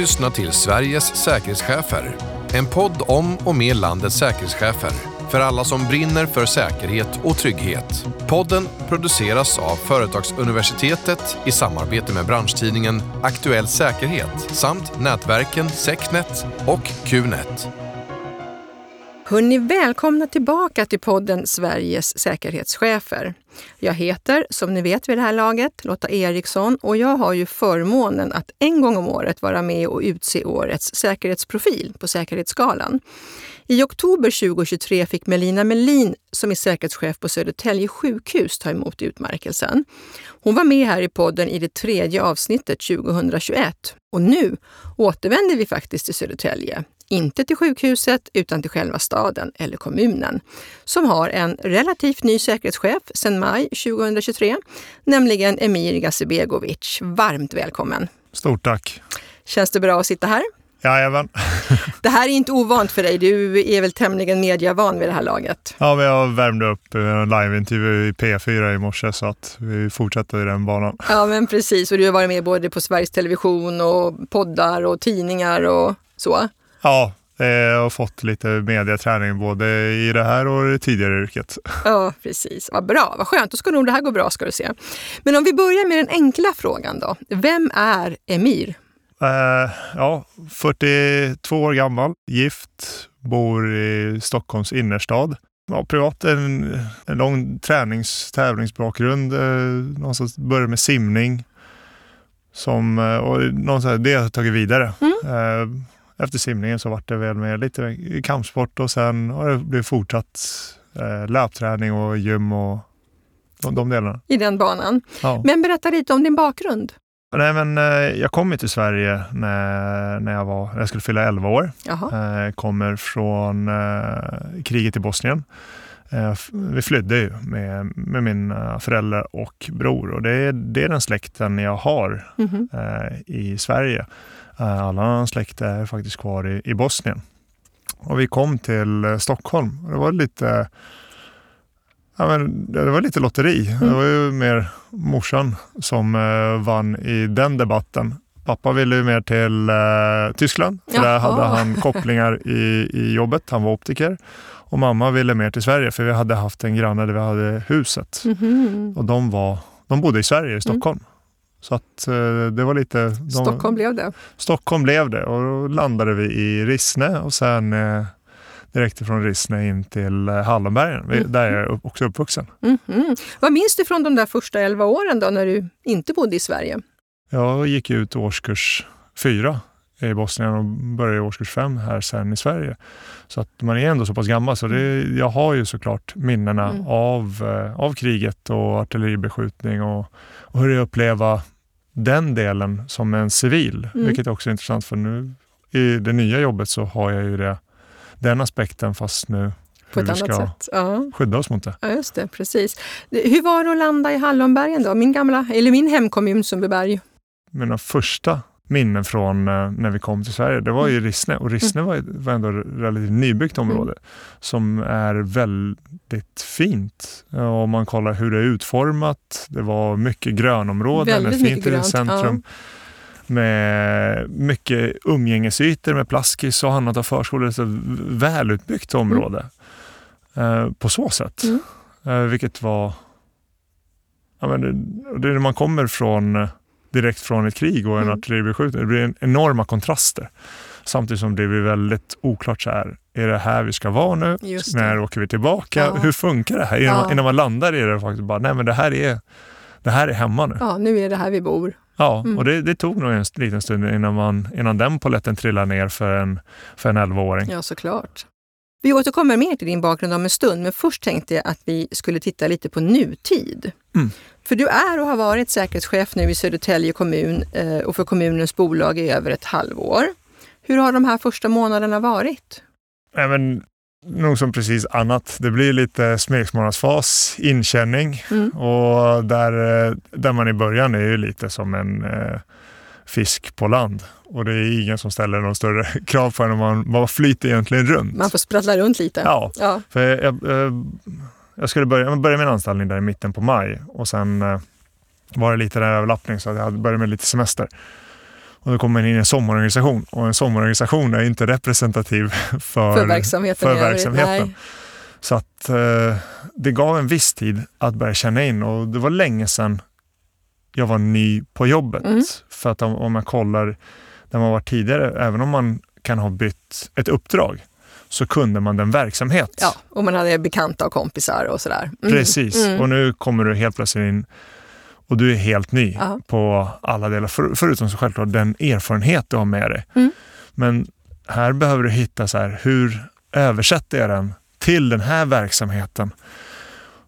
lyssna till Sveriges säkerhetschefer. En podd om och med landets säkerhetschefer. För alla som brinner för säkerhet och trygghet. Podden produceras av Företagsuniversitetet i samarbete med branschtidningen Aktuell Säkerhet samt nätverken Secnet och Qnet. Hörni, välkomna tillbaka till podden Sveriges säkerhetschefer. Jag heter, som ni vet vid det här laget, Lotta Eriksson och jag har ju förmånen att en gång om året vara med och utse årets säkerhetsprofil på Säkerhetsskalan. I oktober 2023 fick Melina Melin, som är säkerhetschef på Södertälje sjukhus, ta emot utmärkelsen. Hon var med här i podden i det tredje avsnittet 2021 och nu återvänder vi faktiskt till Södertälje inte till sjukhuset utan till själva staden eller kommunen som har en relativt ny säkerhetschef sedan maj 2023, nämligen Emir Gazibegovic. Varmt välkommen! Stort tack! Känns det bra att sitta här? Jajamän. Det här är inte ovant för dig. Du är väl tämligen mediavan vid det här laget? Ja, vi har värmt upp en liveintervju i P4 i morse så att vi fortsätter i den banan. Ja, men precis. Och du har varit med både på Sveriges Television och poddar och tidningar och så. Ja, jag har fått lite mediaträning både i det här och det tidigare yrket. Ja, precis. Vad bra, vad skönt. Då ska nog det här gå bra ska du se. Men om vi börjar med den enkla frågan då. Vem är Emir? Uh, ja, 42 år gammal, gift, bor i Stockholms innerstad. Ja, privat en, en lång tränings tävlingsbakgrund. Uh, någonstans började med simning. Som, uh, och någonstans, det har jag tagit vidare. Mm efter simningen så vart det väl med lite kampsport och sen har det blivit fortsatt eh, löpträning och gym och de, de delarna. I den banan. Ja. Men berätta lite om din bakgrund. Nej, men, eh, jag kom till Sverige när, när jag, var, jag skulle fylla 11 år. Eh, kommer från eh, kriget i Bosnien. Eh, vi flydde ju med, med mina föräldrar och bror och det är, det är den släkten jag har mm -hmm. i Sverige. Eh, all annan släkt är faktiskt kvar i, i Bosnien. Och vi kom till eh, Stockholm. Det var lite Ja, men det var lite lotteri. Mm. Det var ju mer morsan som eh, vann i den debatten. Pappa ville ju mer till eh, Tyskland, för Jaha. där hade han kopplingar i, i jobbet. Han var optiker. Och mamma ville mer till Sverige, för vi hade haft en granne där vi hade huset. Mm. Och de, var, de bodde i Sverige, i Stockholm. Mm. Så att eh, det var lite... De, Stockholm blev det? Stockholm blev det och då landade vi i Rissne och sen eh, direkt från Rissne in till eh, Hallonbergen, mm. där jag är också uppvuxen. Mm -hmm. Vad minns du från de där första elva åren då, när du inte bodde i Sverige? Jag gick ut årskurs fyra i Bosnien och började i årskurs fem här sen i Sverige. Så att man är ändå så pass gammal så det, jag har ju såklart minnena mm. av, av kriget och artilleribeskjutning och, och hur det är att uppleva den delen som en civil, mm. vilket också är intressant för nu i det nya jobbet så har jag ju det, den aspekten fast nu på ett annat sätt. Ja. skydda oss mot det. Ja, just det. Precis. Hur var det att landa i Hallonbergen då? Min gamla, eller min hemkommun Sundbyberg. Mina första minnen från eh, när vi kom till Sverige, det var ju mm. Rissne. Och Rissne var, var ändå ett relativt nybyggt mm. område mm. som är väldigt fint. Om man kollar hur det är utformat. Det var mycket grönområden, ett fint grönt, centrum. Ja. Med mycket umgängesytor med plaskis och annat av förskolor. Ett välutbyggt område mm. på så sätt. Mm. Eh, vilket var... Ja, men det, det man kommer från direkt från ett krig och en mm. artilleribeskjutning. Det blir enorma kontraster. Samtidigt som det blir väldigt oklart så här, är det här vi ska vara nu? När åker vi tillbaka? Ja. Hur funkar det här? Ja. Innan, innan, man landar i det faktiskt bara, nej men det här är, det här är hemma nu. Ja, nu är det här vi bor. Ja, mm. och det, det, tog nog en liten stund innan, man, innan den poletten trillade ner för en, för en 11-åring. Ja, såklart. Vi återkommer mer till din bakgrund om en stund, men först tänkte jag att vi skulle titta lite på nutid. Mm. För du är och har varit säkerhetschef nu i Södertälje kommun eh, och för kommunens bolag i över ett halvår. Hur har de här första månaderna varit? Men, nog som precis annat. Det blir lite smekmånadsfas, inkänning mm. och där, eh, där man i början är ju lite som en eh, fisk på land. Och det är ingen som ställer någon större krav på en. Man, man flyter egentligen runt. Man får sprattla runt lite. Ja, ja. För jag, jag, jag skulle börja, jag började min anställning där i mitten på maj och sen eh, var det lite där överlappning så jag började med lite semester. Och då kommer man in i en sommarorganisation och en sommarorganisation är inte representativ för, för verksamheten. För verksamheten. Så att eh, det gav en viss tid att börja känna in och det var länge sedan jag var ny på jobbet. Mm. För att om, om man kollar där man var tidigare, även om man kan ha bytt ett uppdrag, så kunde man den verksamhet. Ja, och man hade bekanta och kompisar och sådär. Mm. Precis, mm. och nu kommer du helt plötsligt in och du är helt ny Aha. på alla delar, för, förutom så självklart den erfarenhet du har med dig. Mm. Men här behöver du hitta så här, hur översätter jag den till den här verksamheten?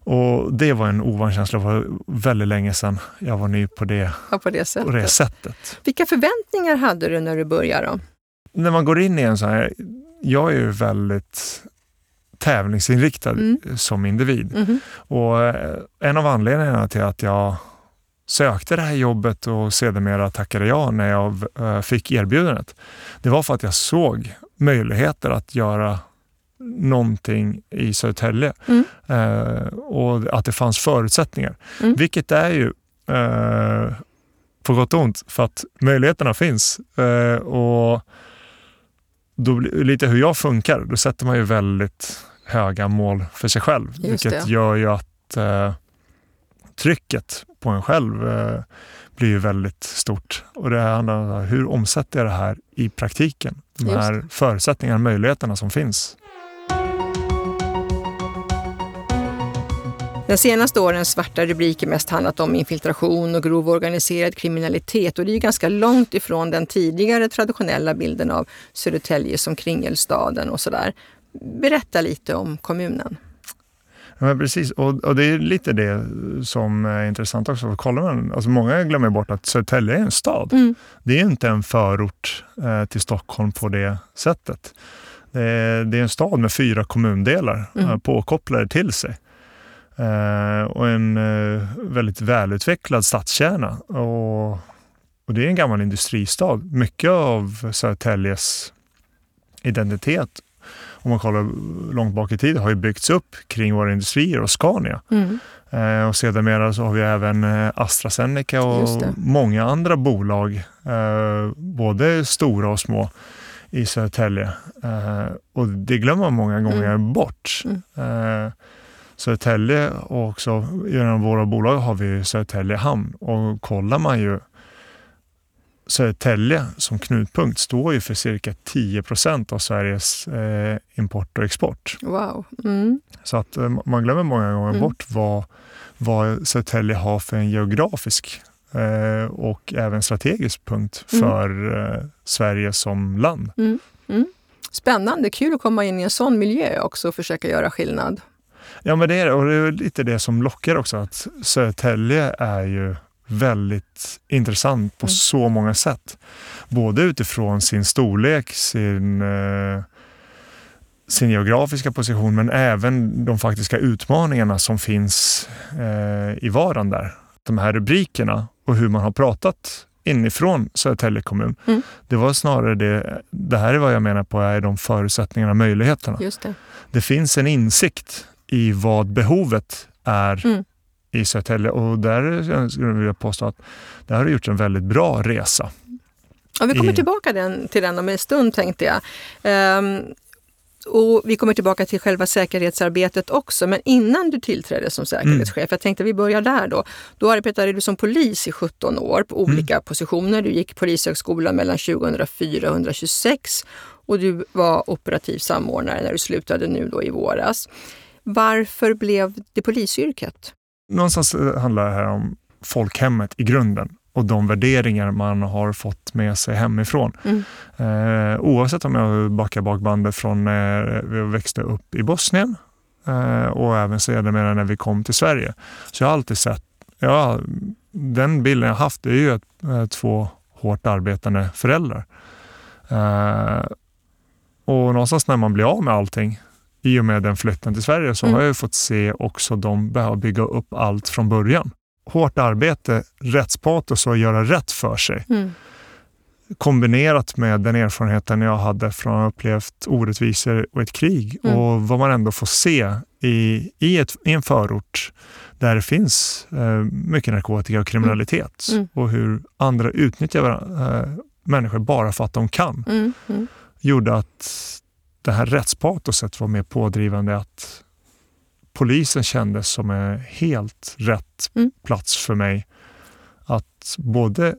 Och Det var en ovan känsla. Det var väldigt länge sedan jag var ny på det, ja, på det, sättet. på det sättet. Vilka förväntningar hade du när du började? Då? När man går in i en sån här... Jag är ju väldigt tävlingsinriktad mm. som individ. Mm. Och eh, En av anledningarna till att jag sökte det här jobbet och sedermera tackade ja när jag eh, fick erbjudandet, det var för att jag såg möjligheter att göra någonting i Södertälje mm. eh, och att det fanns förutsättningar. Mm. Vilket är ju eh, på gott och ont för att möjligheterna finns. Eh, och då, lite hur jag funkar, då sätter man ju väldigt höga mål för sig själv. Just vilket det. gör ju att eh, trycket på en själv eh, blir ju väldigt stort. Och det handlar om hur omsätter jag det här i praktiken? De här förutsättningarna och möjligheterna som finns. Den senaste årens svarta rubriker mest handlat om infiltration och grov organiserad kriminalitet och det är ganska långt ifrån den tidigare traditionella bilden av Södertälje som kringelstaden och sådär. Berätta lite om kommunen. Ja, precis, och, och, det är lite det som är intressant också. För kollar man, alltså många glömmer bort att Södertälje är en stad. Mm. Det är inte en förort eh, till Stockholm på det sättet. Det är, det är en stad med fyra kommundelar mm. eh, påkopplade till sig. Eh, och en eh, väldigt välutvecklad stadskärna. Och, och det är en gammal industristad. Mycket av Södertäljes identitet, om man kollar långt bak i tiden, har ju byggts upp kring våra industrier och Scania. Mm. Eh, och sedermera så har vi även eh, AstraZeneca och många andra bolag, eh, både stora och små, i Södertälje. Eh, och det glömmer man många gånger mm. bort. Mm. Södertälje och också genom våra bolag har vi Södertälje hamn och kollar man ju Södertälje som knutpunkt står ju för cirka 10 procent av Sveriges eh, import och export. Wow. Mm. Så att eh, man glömmer många gånger mm. bort vad, vad Södertälje har för en geografisk eh, och även strategisk punkt mm. för mm. Sverige som land. Mm. Mm. Spännande, kul att komma in i en sån miljö också och försöka göra skillnad. Ja, men det är och det är lite det som lockar också. Att Södertälje är ju väldigt intressant på mm. så många sätt. Både utifrån sin storlek, sin, eh, sin geografiska position men även de faktiska utmaningarna som finns eh, i vardagen där. De här rubrikerna och hur man har pratat inifrån Södertälje kommun. Mm. Det var snarare det, det här är vad jag menar på är de förutsättningarna och möjligheterna. Just det. det finns en insikt i vad behovet är mm. i Södertälje. Och där skulle jag vilja påstå att det har gjort en väldigt bra resa. Ja, vi kommer I... tillbaka den, till den om en stund tänkte jag. Um, och vi kommer tillbaka till själva säkerhetsarbetet också, men innan du tillträdde som säkerhetschef, mm. jag tänkte vi börjar där då. Då arbetade du som polis i 17 år på olika mm. positioner. Du gick Polishögskolan mellan 2004 och 2026 och du var operativ samordnare när du slutade nu då i våras. Varför blev det polisyrket? Någonstans eh, handlar det här om folkhemmet i grunden och de värderingar man har fått med sig hemifrån. Mm. Eh, oavsett om jag backar bak bandet från när vi växte upp i Bosnien eh, och även sedermera när vi kom till Sverige. Så jag har alltid sett, ja, den bilden jag haft är ju ett, eh, två hårt arbetande föräldrar. Eh, och någonstans när man blir av med allting i och med den flytten till Sverige så mm. har jag fått se också de behöva bygga upp allt från början. Hårt arbete, rättspatos och göra rätt för sig. Mm. Kombinerat med den erfarenheten jag hade från att ha upplevt orättvisor och ett krig mm. och vad man ändå får se i, i, ett, i en förort där det finns eh, mycket narkotika och kriminalitet mm. mm. och hur andra utnyttjar varandra, eh, människor bara för att de kan. Mm. Gjorde att det här rättspatoset var mer pådrivande. Att polisen kändes som en helt rätt mm. plats för mig. Att både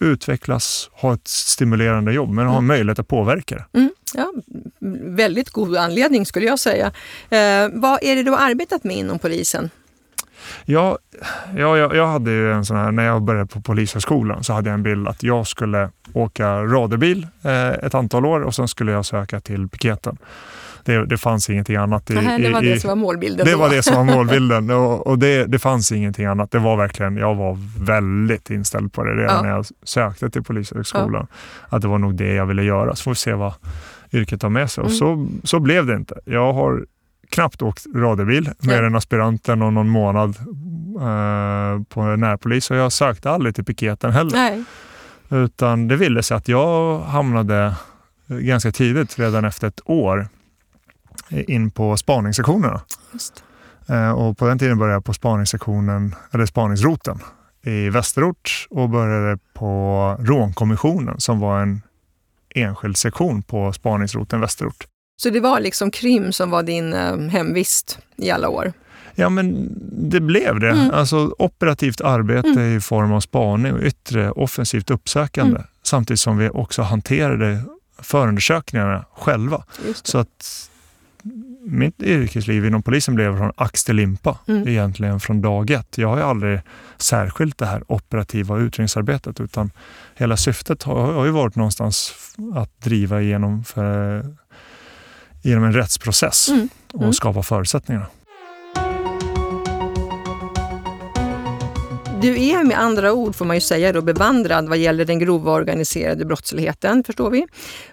utvecklas, ha ett stimulerande jobb, men ha mm. möjlighet att påverka det. Mm. Ja, väldigt god anledning skulle jag säga. Eh, vad är det du har arbetat med inom polisen? Ja, ja jag, jag hade ju en sån här, när jag började på Polishögskolan så hade jag en bild att jag skulle åka radiobil eh, ett antal år och sen skulle jag söka till piketen. Det, det fanns ingenting annat. I, Aha, det var i, det som var målbilden? Det då. var det som var målbilden och, och det, det fanns ingenting annat. Det var verkligen, jag var väldigt inställd på det redan ja. när jag sökte till Polishögskolan. Ja. Att det var nog det jag ville göra. Så får vi se vad yrket har med sig. Mm. Och så, så blev det inte. Jag har knappt åkt radiobil, mer än aspiranten och någon månad eh, på närpolis. Och jag sökte aldrig till piketen heller. Nej. Utan det ville sig att jag hamnade ganska tidigt, redan efter ett år, in på spaningssektionerna. Eh, och på den tiden började jag på spaningssektionen, eller spaningsroten i Västerort och började på rånkommissionen som var en enskild sektion på spaningsroten Västerort. Så det var liksom krim som var din eh, hemvist i alla år? Ja, men det blev det. Mm. Alltså operativt arbete mm. i form av spaning och yttre offensivt uppsökande. Mm. Samtidigt som vi också hanterade förundersökningarna själva. Så att mitt yrkesliv inom polisen blev från ax till limpa mm. egentligen från dag ett. Jag har ju aldrig särskilt det här operativa utredningsarbetet utan hela syftet har, har ju varit någonstans att driva igenom, för, genom en rättsprocess mm. och mm. skapa förutsättningarna. Du är med andra ord, får man ju säga, då, bevandrad vad gäller den grova organiserade brottsligheten, förstår vi.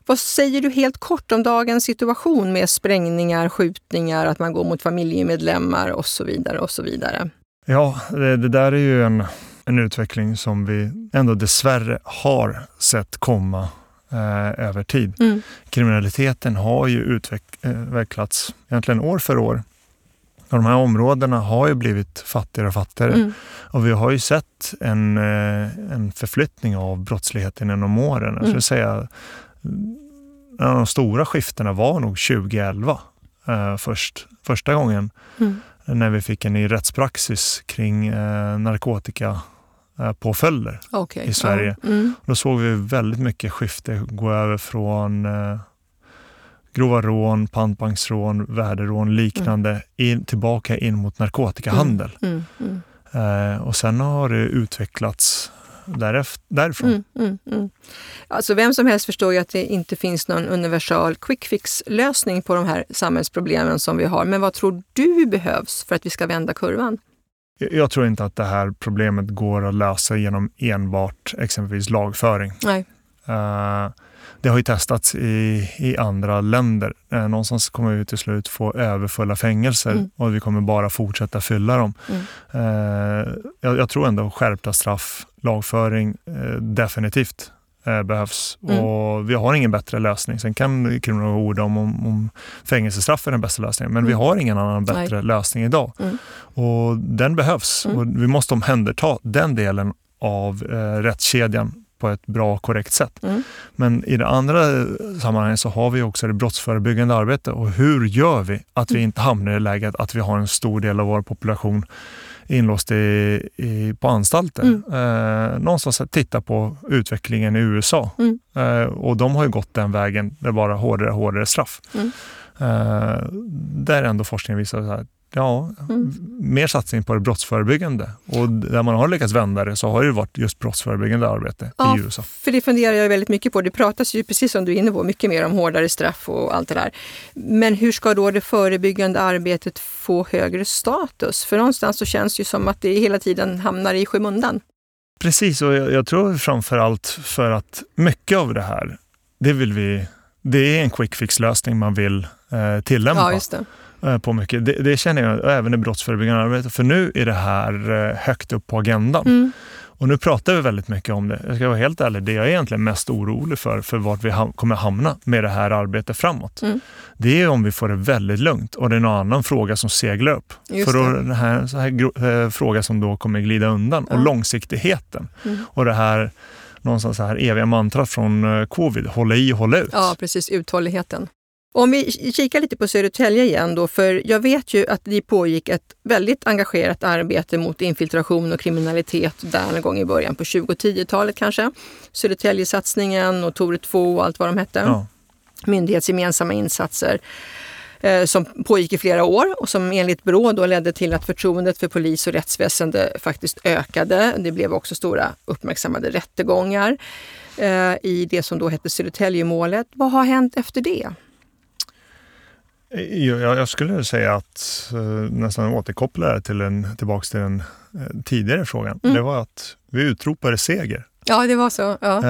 Vad säger du helt kort om dagens situation med sprängningar, skjutningar, att man går mot familjemedlemmar och så vidare och så vidare? Ja, det, det där är ju en, en utveckling som vi ändå dessvärre har sett komma eh, över tid. Mm. Kriminaliteten har ju utvecklats egentligen år för år de här områdena har ju blivit fattigare och fattigare. Mm. Och vi har ju sett en, eh, en förflyttning av brottsligheten genom åren. Mm. Jag skulle säga en av de stora skiftena var nog 2011 eh, först, första gången. Mm. När vi fick en ny rättspraxis kring eh, narkotikapåföljder okay. i Sverige. Ja. Mm. Då såg vi väldigt mycket skifte gå över från eh, grova rån, pantbanksrån, värderån, liknande mm. in, tillbaka in mot narkotikahandel. Mm. Mm. mm. Eh, och sen har det utvecklats därefter, därifrån. Mm, mm, mm. Alltså vem som helst förstår ju att det inte finns någon universal quick fix-lösning på de här samhällsproblemen som vi har. Men vad tror du behövs för att vi ska vända kurvan? Jag tror inte att det här problemet går att lösa genom enbart exempelvis lagföring. Nej. Uh, det har ju testats i, i andra länder. Eh, någonstans kommer vi till slut få överfulla fängelser mm. och vi kommer bara fortsätta fylla dem. Mm. Eh, jag, jag, tror ändå skärpta straff, lagföring eh, definitivt eh, behövs. Mm. Och vi har ingen bättre lösning. Sen kan kriminella orda om, om, om fängelsestraff är den bästa lösningen, men vi mm. har ingen annan bättre Nej. lösning idag. Mm. Och den behövs mm. och vi måste omhänderta den delen av eh, rättskedjan på ett bra korrekt sätt. Mm. Men i det andra sammanhanget så har vi också det brottsförebyggande arbetet och hur gör vi att vi mm. inte hamnar i läget att vi har en stor del av vår population inlåst i, i, på anstalter. Mm. Eh, någonstans att titta på utvecklingen i USA. Mm. Eh, och de har ju gått den vägen med bara hårdare och hårdare straff. Mm. Eh, där ändå forskningen visar att ja, mm. mer satsning på det brottsförebyggande. Och där man har lyckats vända det så har det varit just brottsförebyggande arbete ja, i USA. För det funderar jag väldigt mycket på. Det pratas ju, precis som du är inne på, mycket mer om hårdare straff och allt det där. Men hur ska då det förebyggande arbetet få högre status? För någonstans så känns det ju som att det hela tiden hamnar i skymundan. Precis, och jag, jag tror framförallt för att mycket av det här, det vill vi det är en quick fix-lösning man vill eh, tillämpa. Ja, Eh, på mycket. Det, det, känner jag även i brottsförebyggande arbete, för nu är det här eh, högt upp på agendan. Mm. Och nu pratar vi väldigt mycket om det. Jag ska vara helt ärlig, det jag är egentligen mest orolig för, för vart vi ha, kommer hamna med det här arbetet framåt. Mm. Det är om vi får det väldigt lugnt och det är någon annan fråga som seglar upp. Just för då, det. den här, så här äh, fråga som då kommer glida undan ja. och långsiktigheten. Mm. Och det här någonstans här eviga mantrat från eh, covid, hålla i och hålla ut. Ja, precis, uthålligheten. Om vi kikar lite på Södertälje igen då, för jag vet ju att det pågick ett väldigt engagerat arbete mot infiltration och kriminalitet där någon gång i början på 2010-talet kanske. Södertäljesatsningen och Tore 2 och allt vad de hette. Ja. Myndighetsgemensamma insatser eh, som pågick i flera år och som enligt Brå då ledde till att förtroendet för polis och rättsväsende faktiskt ökade. Det blev också stora uppmärksammade rättegångar eh, i det som då hette Södertäljemålet. Vad har hänt efter det? Jag, jag skulle säga att eh, nästan återkoppla det till en, tillbaks till den eh, tidigare frågan. Mm. Det var att vi utropade seger. Ja, det var så. Ja. Uh,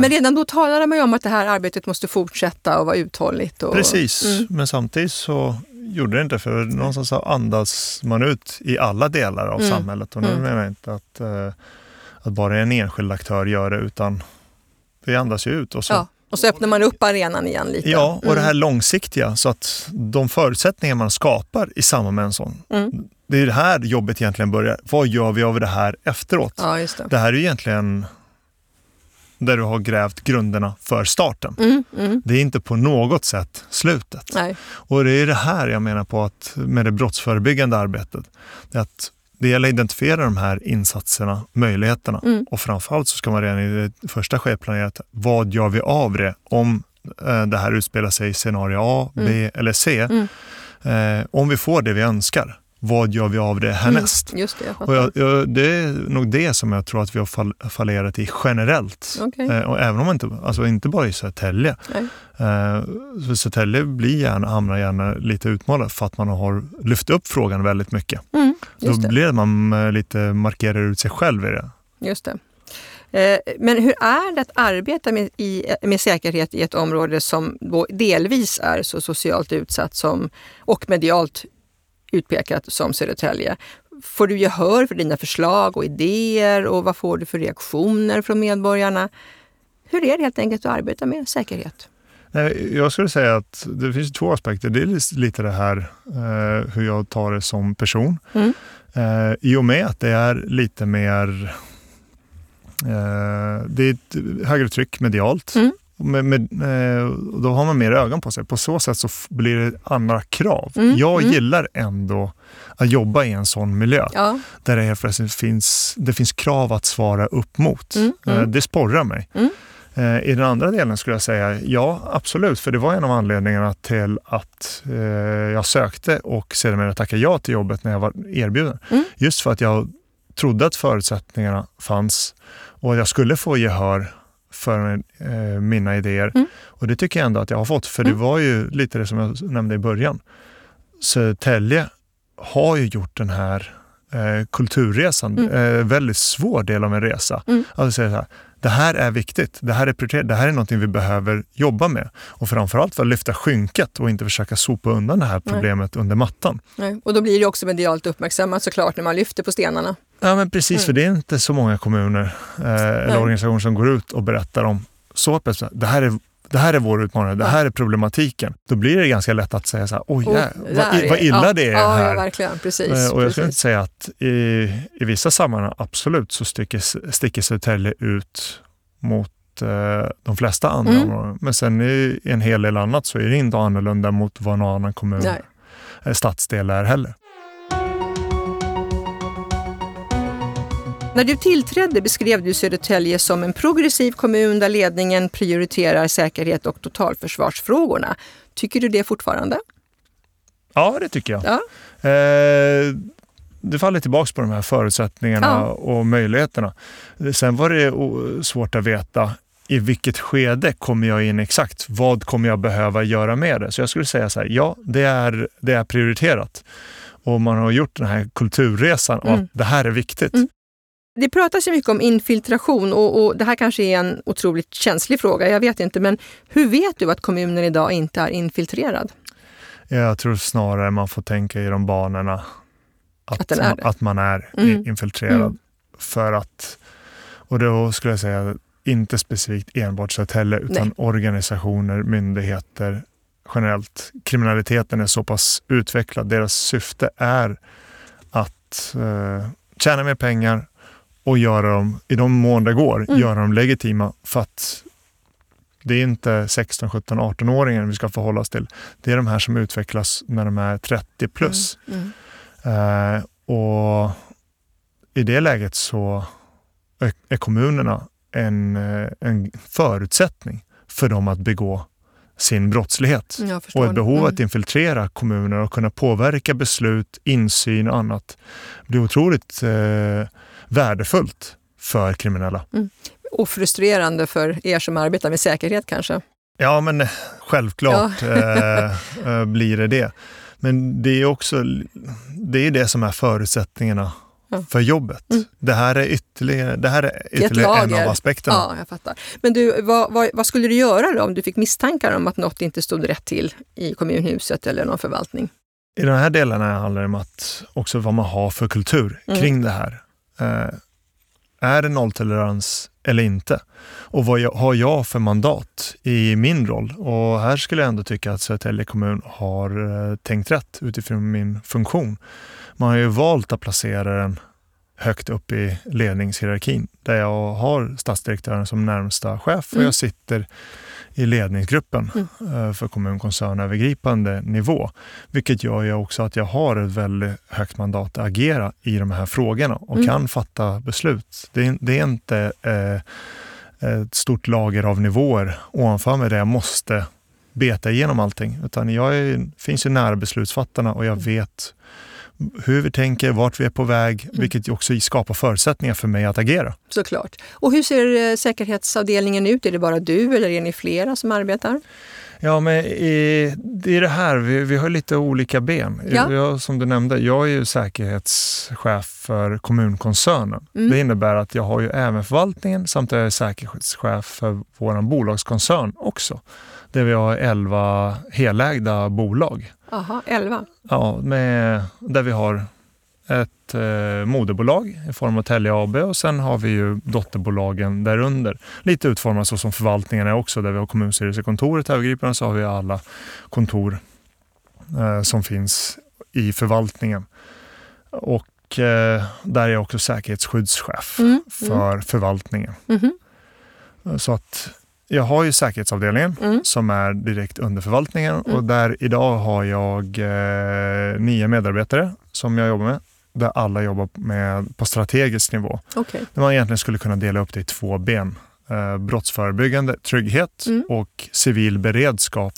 men redan då talade man ju om att det här arbetet måste fortsätta och vara uthålligt. Och, precis, mm. men samtidigt så gjorde det inte för någonstans så andas man ut i alla delar av mm. samhället. Och nu mm. menar jag inte att, att bara en enskild aktör gör det utan vi andas ju ut. Och så ja. Och så öppnar man upp arenan igen lite. Ja, och mm. det här långsiktiga så att de förutsättningar man skapar i samband med en sån. Mm. Det är det här jobbet egentligen börjar. Vad gör vi av det här efteråt? Ja, det. det här är egentligen där du har grävt grunderna för starten. Mm, mm. Det är inte på något sätt slutet. Nej. Och det är det här jag menar på att med det brottsförebyggande arbetet. Det att det gäller att identifiera de här insatserna, möjligheterna mm. och framförallt så ska man redan i det första skedet planera vad gör vi av det om eh, det här utspelar sig i scenario A, B mm. eller C. Mm. Eh, om vi får det vi önskar, vad gör vi av det härnäst? Mm, just det, och jag, jag, det är nog det som jag tror att vi har fall, fallerat i generellt. Okay. Eh, och även om inte, alltså inte bara i Södertälje. Eh, Södertälje blir gärna, hamnar gärna lite utmålad för att man har lyft upp frågan väldigt mycket. Mm, Då det. blir man eh, lite markerar ut sig själv i det. Just det. Eh, men hur är det att arbeta med, i, med säkerhet i ett område som delvis är så socialt utsatt som, och medialt utpekat som Södertälje. Får du gehör för dina förslag och idéer och vad får du för reaktioner från medborgarna? Hur är det helt enkelt att arbeta med säkerhet? Jag skulle säga att det finns två aspekter. Det är lite det här eh, hur jag tar det som person. Mm. Eh, I och med att det är lite mer eh, det är ett högre tryck medialt. Mm. Med, med, eh, då har man mer ögon på sig. På så sätt så blir det andra krav. Mm, jag mm. gillar ändå att jobba i en sån miljö ja. där det helt finns, det finns krav att svara upp mot. Mm, eh, mm. det sporrar mig. Mm. Eh, I den andra delen skulle jag säga ja, absolut. För det var en av anledningarna till att eh, jag sökte och sedermera tackade ja till jobbet när jag var erbjuden. Mm. Just för att jag trodde att förutsättningarna fanns och att jag skulle få gehör för eh, mina idéer. Mm. Och det tycker jag ändå att jag har fått, för mm. det var ju lite det som jag nämnde i början. Södertälje har ju gjort den här eh, kulturresan, mm. eh, väldigt svår del av en resa. Mm. Alltså säga så här, det här är viktigt, det här är det här är någonting vi behöver jobba med. Och framförallt för att lyfta skynket och inte försöka sopa undan det här problemet Nej. under mattan. Nej. Och då blir det också medialt uppmärksammat såklart när man lyfter på stenarna. Ja men precis, mm. för det är inte så många kommuner eh, eller organisationer som går ut och berättar om så det här är det här är vår utmaning, det här är problematiken. Då blir det ganska lätt att säga så här, oj, oh, vad, vad illa ja, det är ja, här. Ja, verkligen. Precis, eh, och jag skulle inte säga att i, i vissa sammanhang, absolut, så sticker, sticker Södertälje ut mot eh, de flesta andra mm. områden. Men sen i, i en hel del annat så är det inte annorlunda mot vad någon annan kommun, Nej. Eh, stadsdel är heller. När du tillträdde beskrev du Södertälje som en progressiv kommun där ledningen prioriterar säkerhet och totalförsvarsfrågorna. Tycker du det fortfarande? Ja, det tycker jag. Ja. Eh, det faller tillbaka på de här förutsättningarna ja. och möjligheterna. Sen var det svårt att veta i vilket skede kommer jag in exakt? Vad kommer jag behöva göra med det? Så jag skulle säga så här, ja, det är, det är prioriterat. Och man har gjort den här kulturresan och mm. att det här är viktigt. Mm. Det pratas ju mycket om infiltration och, och, det här kanske är en otroligt känslig fråga, jag vet inte. Men hur vet du att kommunen idag inte är infiltrerad? Jag tror snarare man får tänka i de banorna att, att, att man är mm. infiltrerad. Mm. För att, och då skulle jag säga inte specifikt enbart Södertälje utan Nej. organisationer, myndigheter generellt. Kriminaliteten är så pass utvecklad. Deras syfte är att eh, tjäna mer pengar och göra dem, i de mån det går, mm. göra dem legitima. För att det är inte 16, 17, 18-åringar vi ska förhålla oss till. Det är de här som utvecklas när de är 30 plus. Mm. Mm. Eh, och i det läget så är kommunerna en, eh, en förutsättning för dem att begå sin brottslighet. Och ett behov mm. att infiltrera kommuner och kunna påverka beslut, insyn och annat blir otroligt eh, värdefullt för kriminella. Mm. Och frustrerande för er som arbetar med säkerhet kanske? Ja, men självklart ja. eh, eh blir det det. Men det är också det, är det som är förutsättningarna ja. för jobbet. Mm. Det här är ytterligare, det här är ytterligare en av aspekterna. Ja, jag fattar. Men du, vad, vad, vad, skulle du göra då om du fick misstankar om att något inte stod rätt till i kommunhuset eller någon förvaltning? I de här delarna handlar det om att också vad man har för kultur mm. kring det här. Eh, är det nolltolerans eller inte? Och vad jag, har jag för mandat i min roll? Och här skulle jag ändå tycka att Södertälje kommun har eh, tänkt rätt utifrån min funktion. Man har ju valt att placera den högt upp i ledningshierarkin där jag har stadsdirektören som närmsta chef och mm. jag sitter i ledningsgruppen mm. Eh, för kommunkoncernövergripande nivå. Vilket gör ju också att jag har ett väldigt högt mandat att agera i de här frågorna och mm. kan fatta beslut. Det är, det är inte eh, ett stort lager av nivåer ovanför mig där jag måste beta igenom allting. Utan jag är, finns ju nära beslutsfattarna och jag mm. vet hur vi tänker, vart vi är på väg, mm. vilket också skapar förutsättningar för mig att agera. Såklart. Och hur ser eh, säkerhetsavdelningen ut? Är det bara du eller är ni flera som arbetar? Ja, men i, det är det här, vi, vi har lite olika ben. Ja. Jag, som du nämnde, jag är ju säkerhetschef för kommunkoncernen. Mm. Det innebär att jag har ju även förvaltningen samt jag är säkerhetschef för vår bolagskoncern också. Där vi har 11 helägda bolag. Aha, 11? Ja, med, där vi har ett eh, moderbolag i form av Telia AB och sen har vi ju dotterbolagen därunder. Lite utformat så som förvaltningen är också, där vi har kommunstyrelsekontoret övergripande så har vi alla kontor eh, som finns i förvaltningen. Och eh, där är jag också säkerhetsskyddschef mm, mm. för mm. förvaltningen. Mm. Så att jag har ju säkerhetsavdelningen mm. som är direkt under förvaltningen mm. och där idag har jag eh, nio medarbetare som jag jobbar med. Där alla jobbar med, på strategisk nivå. Okay. Där man egentligen skulle kunna dela upp det i två ben. Eh, brottsförebyggande, trygghet mm. och civil beredskap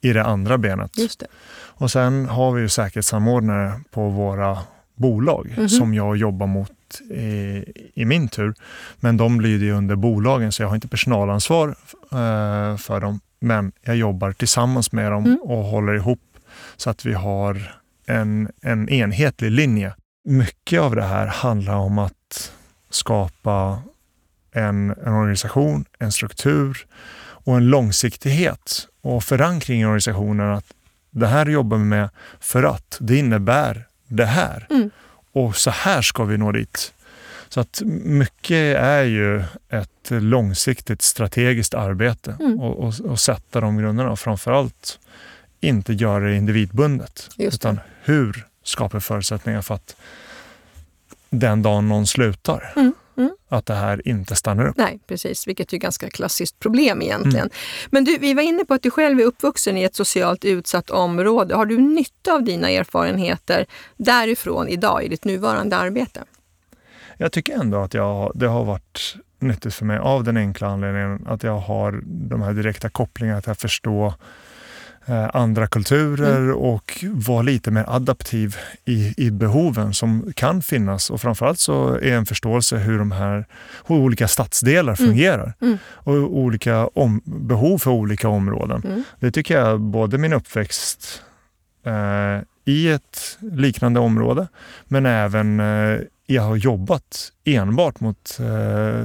i det andra benet. Det. Och sen har vi ju säkerhetssamordnare på våra bolag mm -hmm. som jag jobbar mot i, i, min tur. Men de lyder ju under bolagen så jag har inte personalansvar eh, för dem. Men jag jobbar tillsammans med dem mm. och håller ihop så att vi har en, en enhetlig linje. Mycket av det här handlar om att skapa en, en organisation, en struktur och en långsiktighet och förankring i organisationen. att Det här jobbar vi med för att det innebär det här. Mm och så här ska vi nå dit. Så att mycket är ju ett långsiktigt strategiskt arbete mm. och, och, och, sätta de grunderna och framförallt inte göra det individbundet. Utan hur skapar förutsättningar för att den dagen någon slutar, mm. Mm. Att det här inte stannar upp. Nej, precis. Vilket är ett ganska klassiskt problem egentligen. Mm. Men du, vi var inne på att du själv är uppvuxen i ett socialt utsatt område. Har du nytta av dina erfarenheter därifrån idag i ditt nuvarande arbete? Jag tycker ändå att jag, det har varit nyttigt för mig av den enkla anledningen att jag har de här direkta kopplingarna till att förstå andra kulturer mm. och vara lite mer adaptiv i, i behoven som kan finnas. Och framförallt så är en förståelse hur de här hur olika stadsdelar mm. fungerar mm. och olika om, behov för olika områden. Mm. Det tycker jag både min uppväxt eh, i ett liknande område men även eh, jag har jobbat enbart mot eh,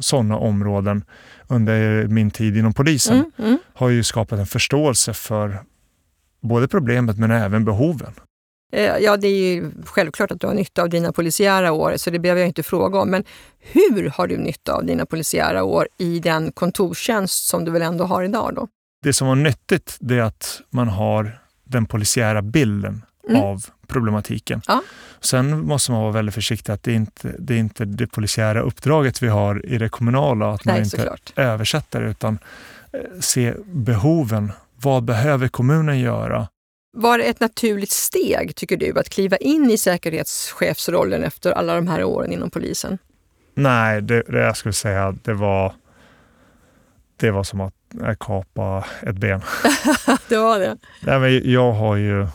sådana områden under min tid inom polisen mm, mm. har ju skapat en förståelse för både problemet men även behoven. Eh, ja, det är ju självklart att du har nytta av dina polisiära år, så det behöver jag inte fråga om. Men hur har du nytta av dina polisiära år i den kontorstjänst som du väl ändå har idag? Då? Det som var nyttigt det är att man har den polisiära bilden mm. av problematiken. Ja. Sen måste man vara väldigt försiktig att det inte det är inte det polisiära uppdraget vi har i det kommunala, att man Nej, inte såklart. översätter utan eh, se behoven. Vad behöver kommunen göra? Var det ett naturligt steg, tycker du, att kliva in i säkerhetschefsrollen efter alla de här åren inom polisen? Nej, det, det jag skulle säga det var, det var som att kapa ett ben. det var det? Nej, men jag, har ju,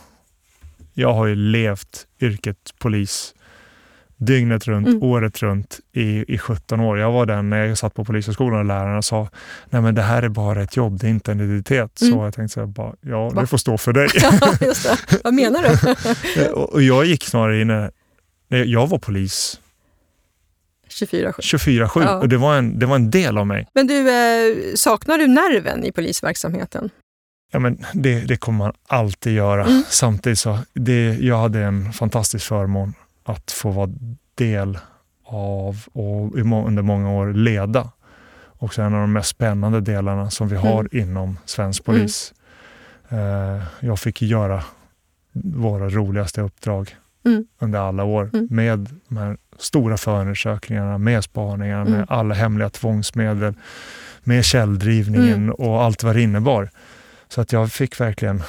jag har ju levt yrket polis dygnet runt, mm. året runt i, i 17 år. Jag var den när jag satt på polishögskolan och lärarna sa nej men det här är bara ett jobb, det är inte en identitet. Mm. Så jag tänkte så bara, ja Va? det får stå för dig. Vad menar du? och jag gick snarare in, när jag var polis 24-7. 24-7 ja. och det var, en, det var en del av mig. Men du, eh, saknar du nerven i polisverksamheten? Ja, men det, det kommer man alltid göra. Mm. Samtidigt så, det, jag hade en fantastisk förmån att få vara del av och under många år leda. Också en av de mest spännande delarna som vi har mm. inom svensk polis. Mm. Jag fick göra våra roligaste uppdrag mm. under alla år mm. med de här stora förundersökningarna, med spaningarna, mm. med alla hemliga tvångsmedel, med källdrivningen mm. och allt vad det innebar. Så att jag fick verkligen,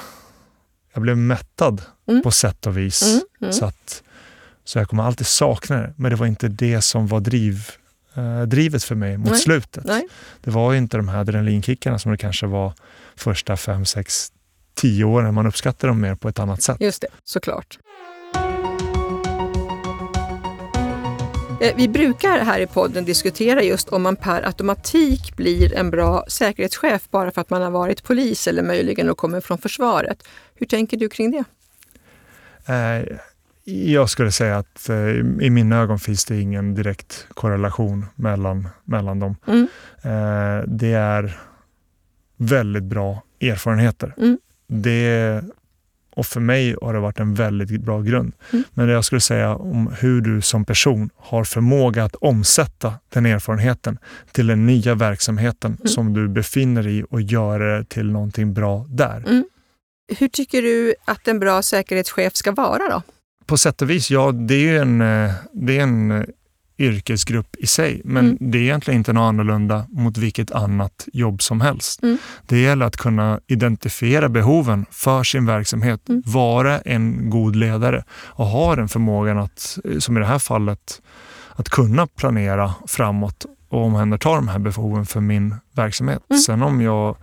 jag blev mättad mm. på sätt och vis. Mm. Mm. Så, att, så jag kommer alltid sakna det, men det var inte det som var driv, eh, drivet för mig mot Nej. slutet. Nej. Det var inte de här adrenalinkickarna som det kanske var första fem, sex, tio åren. Man uppskattade dem mer på ett annat sätt. Just det, såklart. Vi brukar här i podden diskutera just om man per automatik blir en bra säkerhetschef bara för att man har varit polis eller möjligen och kommer från försvaret. Hur tänker du kring det? Eh, jag skulle säga att eh, i mina ögon finns det ingen direkt korrelation mellan, mellan dem. Mm. Det är väldigt bra erfarenheter. Mm. Det och för mig har det varit en väldigt bra grund. Mm. Men jag skulle säga om hur du som person har förmåga att omsätta den erfarenheten till den nya verksamheten mm. som du befinner dig i och göra det till någonting bra där. Mm. Hur tycker du att en bra säkerhetschef ska vara då? På sätt och vis, ja det är en, eh, det är en yrkesgrupp i sig. Men mm. det är egentligen inte något annorlunda mot vilket annat jobb som helst. Mm. Det gäller att kunna identifiera behoven för sin verksamhet, mm. vara en god ledare och ha den förmågan att, som i det här fallet, att kunna planera framåt och omhänderta de här behoven för min verksamhet. Mm. Sen om jag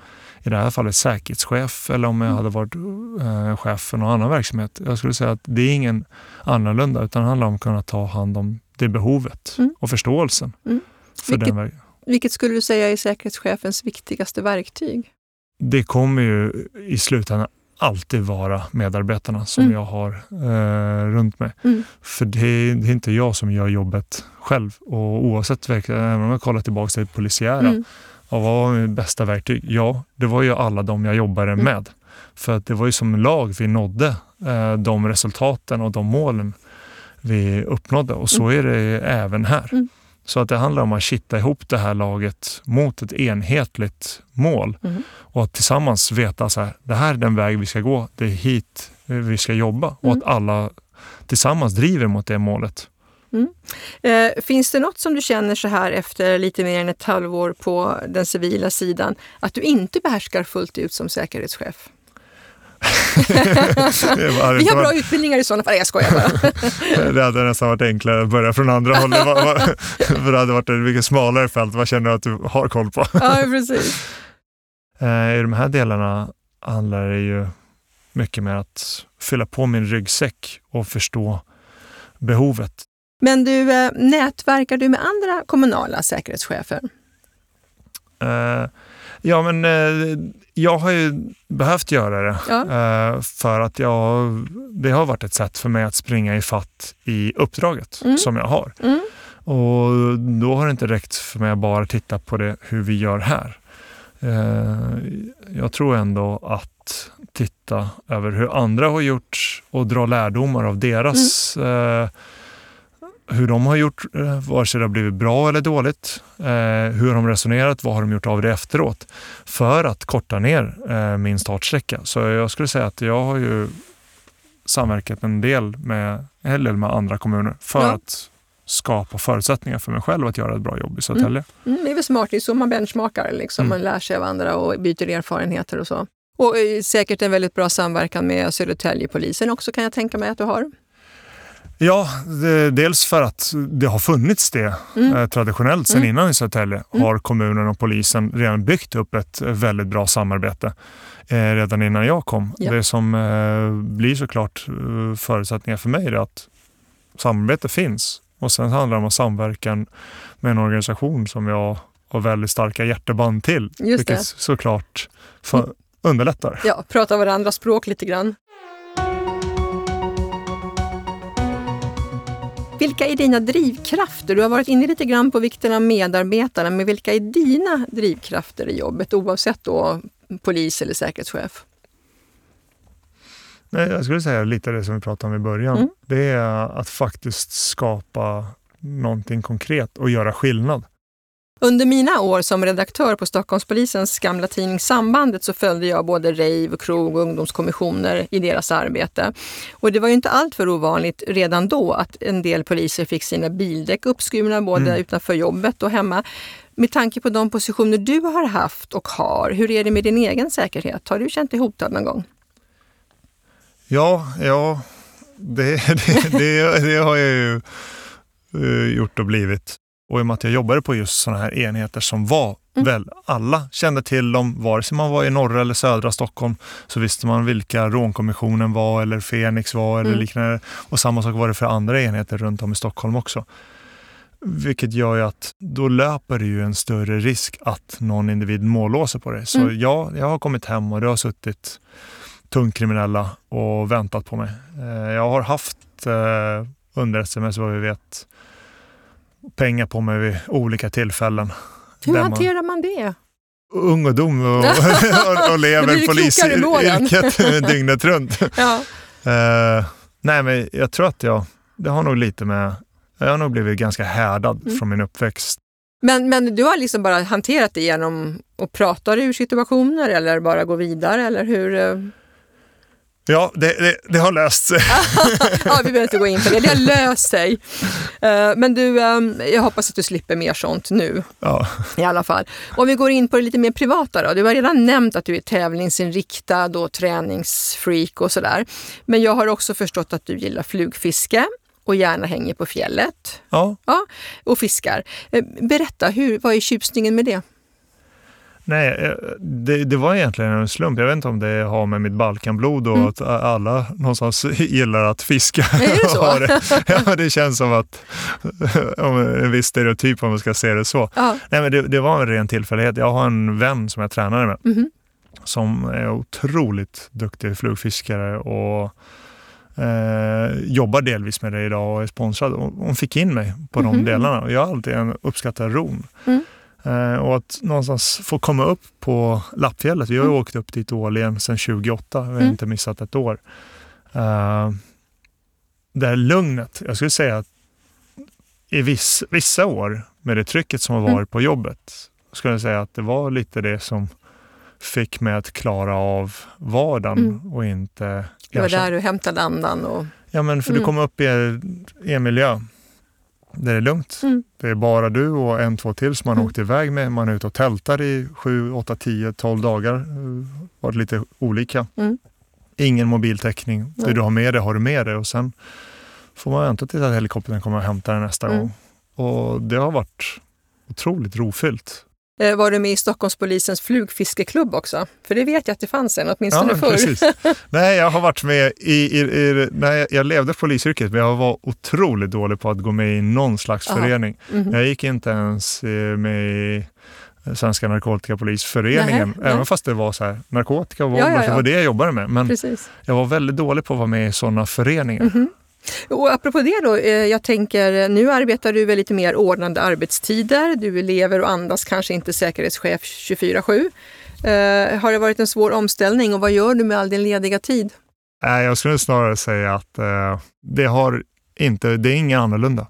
i det här fallet säkerhetschef eller om jag mm. hade varit eh, chef för någon annan verksamhet. Jag skulle säga att det är ingen annorlunda utan det handlar om att kunna ta hand om det behovet mm. och förståelsen. Mm. För vilket, den vilket skulle du säga är säkerhetschefens viktigaste verktyg? Det kommer ju i slutändan alltid vara medarbetarna som mm. jag har eh, runt mig. Mm. För det är, det är, inte jag som gör jobbet själv. Och oavsett, även om jag kollar tillbaka till det polisiära, mm. vad var mitt bästa verktyg? Ja, det var ju alla de jag jobbade mm. med. För att det var ju som lag vi nådde eh, de resultaten och de målen vi uppnådde och så mm. är det även här. Mm. Så att det handlar om att kitta ihop det här laget mot ett enhetligt mål mm. och att tillsammans veta att det här är den väg vi ska gå, det är hit vi ska jobba och att alla tillsammans driver mot det målet. Mm. Eh, finns det något som du känner så här efter lite mer än ett halvår på den civila sidan att du inte behärskar fullt ut som säkerhetschef? Vi har bra utbildningar i sådana fall. Jag skojar bara. det hade nästan varit enklare att börja från andra hållet. För det hade varit ett mycket smalare fält. Vad känner du att du har koll på? ja, precis. Eh, I de här delarna handlar det ju mycket med att fylla på min ryggsäck och förstå behovet. Men du, eh, nätverkar du med andra kommunala säkerhetschefer? Uh, Ja, men eh, jag har ju behövt göra det ja. eh, för att jag, det har varit ett sätt för mig att springa i fatt i uppdraget mm. som jag har. Mm. Och då har det inte räckt för mig att bara titta på det hur vi gör här. Eh, jag tror ändå att titta över hur andra har gjort och dra lärdomar av deras mm. Hur de har gjort, eh, vare sig det har blivit bra eller dåligt. Eh, hur har de resonerat? Vad har de gjort av det efteråt? För att korta ner eh, min startsträcka. Så jag skulle säga att jag har ju samverkat en del med, eller med andra kommuner för ja. att skapa förutsättningar för mig själv att göra ett bra jobb i Södertälje. Mm. Mm, det är väl smart, det är så man benchmarkar. Liksom. Mm. Man lär sig av andra och byter erfarenheter och så. Och eh, säkert en väldigt bra samverkan med Södertäljepolisen också kan jag tänka mig att du har. Ja, det, dels för att det har funnits det mm. eh, traditionellt sedan mm. innan i Södertälje mm. har kommunen och polisen redan byggt upp ett väldigt bra samarbete eh, redan innan jag kom. Ja. Det som eh, blir såklart eh, förutsättningar för mig är att samarbete finns och sen handlar det om samverkan med en organisation som jag har väldigt starka hjärteband till. Just vilket det. såklart för, underlättar. Ja, prata varandras språk lite grann. Vilka är dina drivkrafter? Du har varit inne lite grann på vikten av medarbetarna, men vilka är dina drivkrafter i jobbet oavsett då polis eller säkerhetschef? Nej, jag skulle säga lite det som vi pratade om i början. Mm. Det är att faktiskt skapa någonting konkret och göra skillnad. Under mina år som redaktör på Stockholmspolisens gamla tidning Sambandet så följde jag både rave, krog och ungdomskommissioner i deras arbete. Och det var ju inte alltför ovanligt redan då att en del poliser fick sina bildäck uppskurna både mm. utanför jobbet och hemma. Med tanke på de positioner du har haft och har, hur är det med din egen säkerhet? Har du känt dig hotad någon gång? Ja, ja det, det, det, det har jag ju uh, gjort och blivit. Och i och med att jag jobbade på just sådana här enheter som var mm. väl, alla kände till dem, vare sig man var i norra eller södra Stockholm så visste man vilka rånkommissionen var eller Fenix var eller mm. liknande. Och samma sak var det för andra enheter runt om i Stockholm också. Vilket gör ju att då löper det ju en större risk att någon individ mållåser på dig. Så mm. ja, jag har kommit hem och det har suttit tungt kriminella och väntat på mig. Eh, jag har haft eh, underrättelse med så vad vi vet pengar på mig vid olika tillfällen. Hur hanterar man, man det? Ung och dum och, och, och lever polisyrket dygnet runt. Ja. Uh, nej, men jag tror att jag, det har nog lite med, jag har nog blivit ganska härdad mm. från min uppväxt. Men, men du har liksom bara hanterat det genom att prata ur situationer eller bara gå vidare eller hur? Eh? Ja, det, det, det, har löst sig. ja, vi behöver inte gå in på det. Det har löst sig. Uh, men du, um, jag hoppas att du slipper mer sånt nu. Ja. I alla fall. Om vi går in på det lite mer privata då. Du har redan nämnt att du är tävlingsinriktad och träningsfreak och sådär. Men jag har också förstått att du gillar flugfiske och gärna hänger på fjället. Ja. ja och fiskar. Uh, berätta, hur, vad är tjusningen med det? Nej, eh, det, det, var egentligen en slump. Jag vet inte om det har med mitt Balkanblod och mm. att alla någonstans gillar att fiska. Är det så? det, ja, det känns som att en viss stereotyp om man ska se det så. Ja. Nej, men det, det, var en ren tillfällighet. Jag har en vän som jag tränade med mm. som är otroligt duktig flugfiskare och eh, jobbar delvis med det idag och är sponsrad. Hon fick in mig på de mhm. delarna och jag har alltid uppskattat ron. Mm. Eh, och att någonstans få komma upp på Lappfjället. Vi har mm. åkt upp dit årligen sedan 2008. Vi har mm. inte missat ett år. Uh, det här lugnet. Jag skulle säga att i viss, vissa år med det trycket som har mm. varit mm. på jobbet skulle jag säga att det var lite det som fick mig att klara av vardagen mm. och inte... Det var där du hämtade andan? Och... Ja, men för mm. du kommer upp i en miljö det är lugnt. Mm. Det är bara du och en, två till som man mm. åkt iväg med. Man är ute och tältar i 7, 8, 10, 12 dagar. Varit lite olika. Mm. Ingen mobiltäckning. Det du har med dig har du med dig och sen får man vänta tills att helikoptern kommer och hämtar den nästa mm. gång. Och det har varit otroligt rofyllt. Eh, var du med i Stockholmspolisens flugfiskeklubb också? För det vet jag att det fanns en, åtminstone ja, förr. Precis. Nej, jag har varit med i, i, i nej, jag levde polisyrket, men jag var otroligt dålig på att gå med i någon slags Aha. förening. Mm -hmm. Jag gick inte ens eh, med i Svenska narkotikapolisföreningen, nej, även nej. fast det var så här, narkotika och våld, ja, ja, ja. det var det jag jobbade med. Men Precis. jag var väldigt dålig på att vara med i sådana föreningar. Mm -hmm. Och apropå det då, eh, jag tänker nu arbetar du väl lite mer ordnade arbetstider. Du lever och andas kanske inte säkerhetschef 24-7. Eh, har det varit en svår omställning och vad gör du med all din lediga tid? Eh, jag skulle snarare säga att eh, det, har inte, det är inget annorlunda.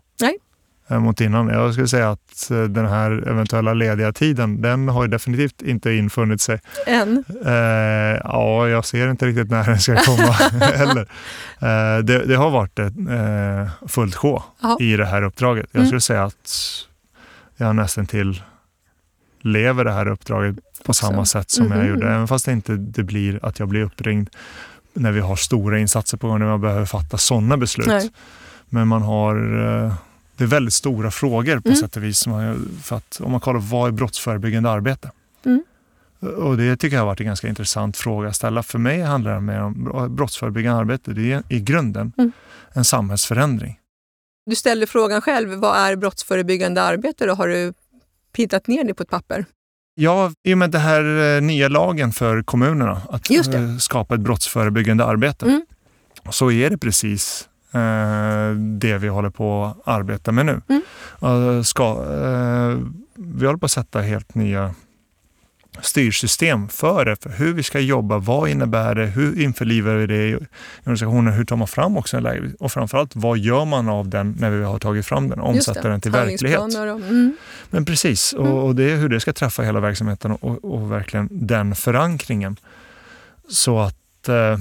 Eh, mot innan. Jag skulle säga att eh, den här eventuella lediga tiden, den har definitivt inte infunnit sig. Än? Eh, ja, jag ser inte riktigt när den ska komma heller. Eh, det, det, har varit ett eh, fullt sjå i det här uppdraget. Jag mm. skulle mm. säga att jag nästan till lever det här uppdraget på samma sätt som mm -hmm. jag gjorde. Även fast det inte det blir att jag blir uppringd när vi har stora insatser på gång, när man behöver fatta sådana beslut. Nej. Men man har, eh, det är väldigt stora frågor på mm. sätt och vis. För att, om man kollar vad är brottsförebyggande arbete? Mm. Och det tycker jag har varit en ganska intressant fråga att ställa. För mig handlar det mer om brottsförebyggande arbete. Det är i grunden mm. en samhällsförändring. Du ställde frågan själv, vad är brottsförebyggande arbete? Då har du pintat ner det på ett papper? Ja, i och med den här eh, nya lagen för kommunerna att eh, skapa ett brottsförebyggande arbete mm. så är det precis det vi håller på att arbeta med nu. Mm. Ska, eh, vi håller på att sätta helt nya styrsystem för det, för hur vi ska jobba, vad innebär det, hur införlivar vi det i organisationen, hur tar man fram också en läge och framförallt vad gör man av den när vi har tagit fram den och omsätter den till verklighet. Mm. Men precis, och, mm. och, det är hur det ska träffa hela verksamheten och, och verkligen den förankringen. Så att eh,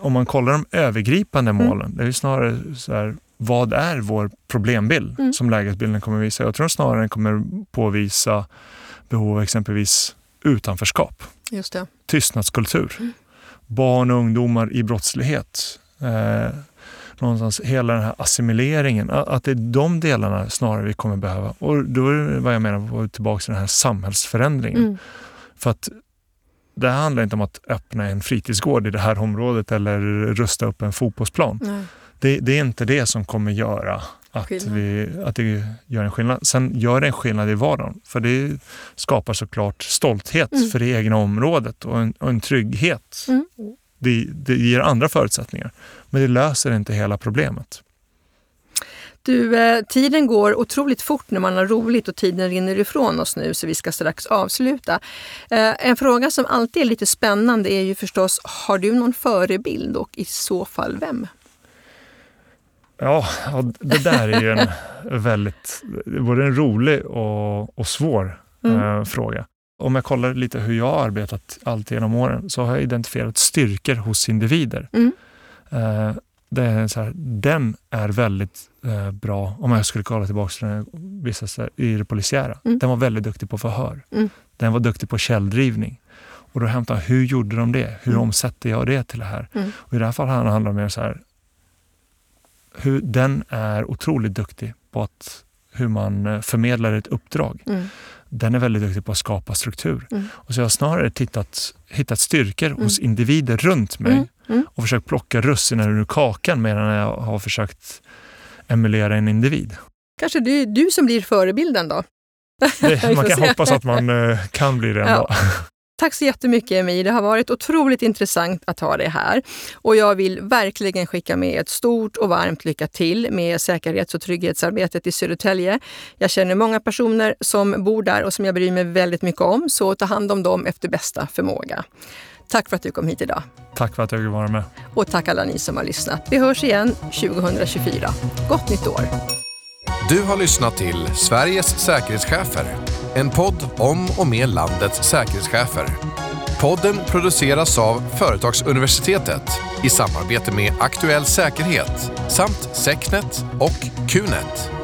om man kollar de övergripande mm. målen, det är snarare så här, vad är vår problembild mm. som lägesbilden kommer visa? Jag tror snarare den kommer påvisa behov av exempelvis utanförskap, Just det. tystnadskultur, mm. barn och ungdomar i brottslighet. Eh, någonstans hela den här assimileringen, att det är de delarna snarare vi kommer behöva. Och då är det vad jag menar, tillbaka till den här samhällsförändringen. Mm. För att det handlar inte om att öppna en fritidsgård i det här området eller rusta upp en fotbollsplan. Det, det, är inte det som kommer göra att, vi, att det gör en skillnad. Sen gör det en skillnad i vardagen. För det skapar såklart stolthet mm. för det egna området och en, och en trygghet. Mm. Det, det ger andra förutsättningar. Men det löser inte hela problemet. Du, eh, tiden går otroligt fort när man har roligt och tiden rinner ifrån oss nu så vi ska strax avsluta. Eh, en fråga som alltid är lite spännande är ju förstås, har du någon förebild och i så fall vem? Ja, det där är ju en väldigt, både en rolig och, och svår mm. eh, fråga. Om jag kollar lite hur jag har arbetat allt genom åren så har jag identifierat styrkor hos individer. Mm. Det är så här, den är väldigt eh, bra, om jag skulle kolla tillbaka till vissa i det polisiära. Mm. Den var väldigt duktig på förhör. Mm. Den var duktig på källdrivning. Och då hämtar jag, hur gjorde de det? Hur mm. omsätter jag det till det här? Mm. Och I det här fallet handlar det mer så här, hur den är otroligt duktig på att, hur man eh, förmedlar ett uppdrag. Mm. Den är väldigt duktig på att skapa struktur. Mm. Och så jag har snarare tittat, hittat styrkor mm. hos individer runt mig mm. Mm. och försökt plocka russinen ur kakan medan jag har försökt emulera en individ. Kanske det är du som blir förebilden då? Det, man kan hoppas att man eh, kan bli det en ja. dag. Tack så jättemycket Emil. Det har varit otroligt intressant att ha dig här. Och jag vill verkligen skicka med ett stort och varmt lycka till med säkerhets och trygghetsarbetet i Södertälje. Jag känner många personer som bor där och som jag bryr mig väldigt mycket om, så ta hand om dem efter bästa förmåga. Tack för att du kom hit idag. Tack för att jag fick vara med. Och tack alla ni som har lyssnat. Vi hörs igen 2024. Gott nytt år! Du har lyssnat till Sveriges säkerhetschefer en podd om och med landets säkerhetschefer. Podden produceras av Företagsuniversitetet i samarbete med Aktuell Säkerhet samt Secnet och Qnet.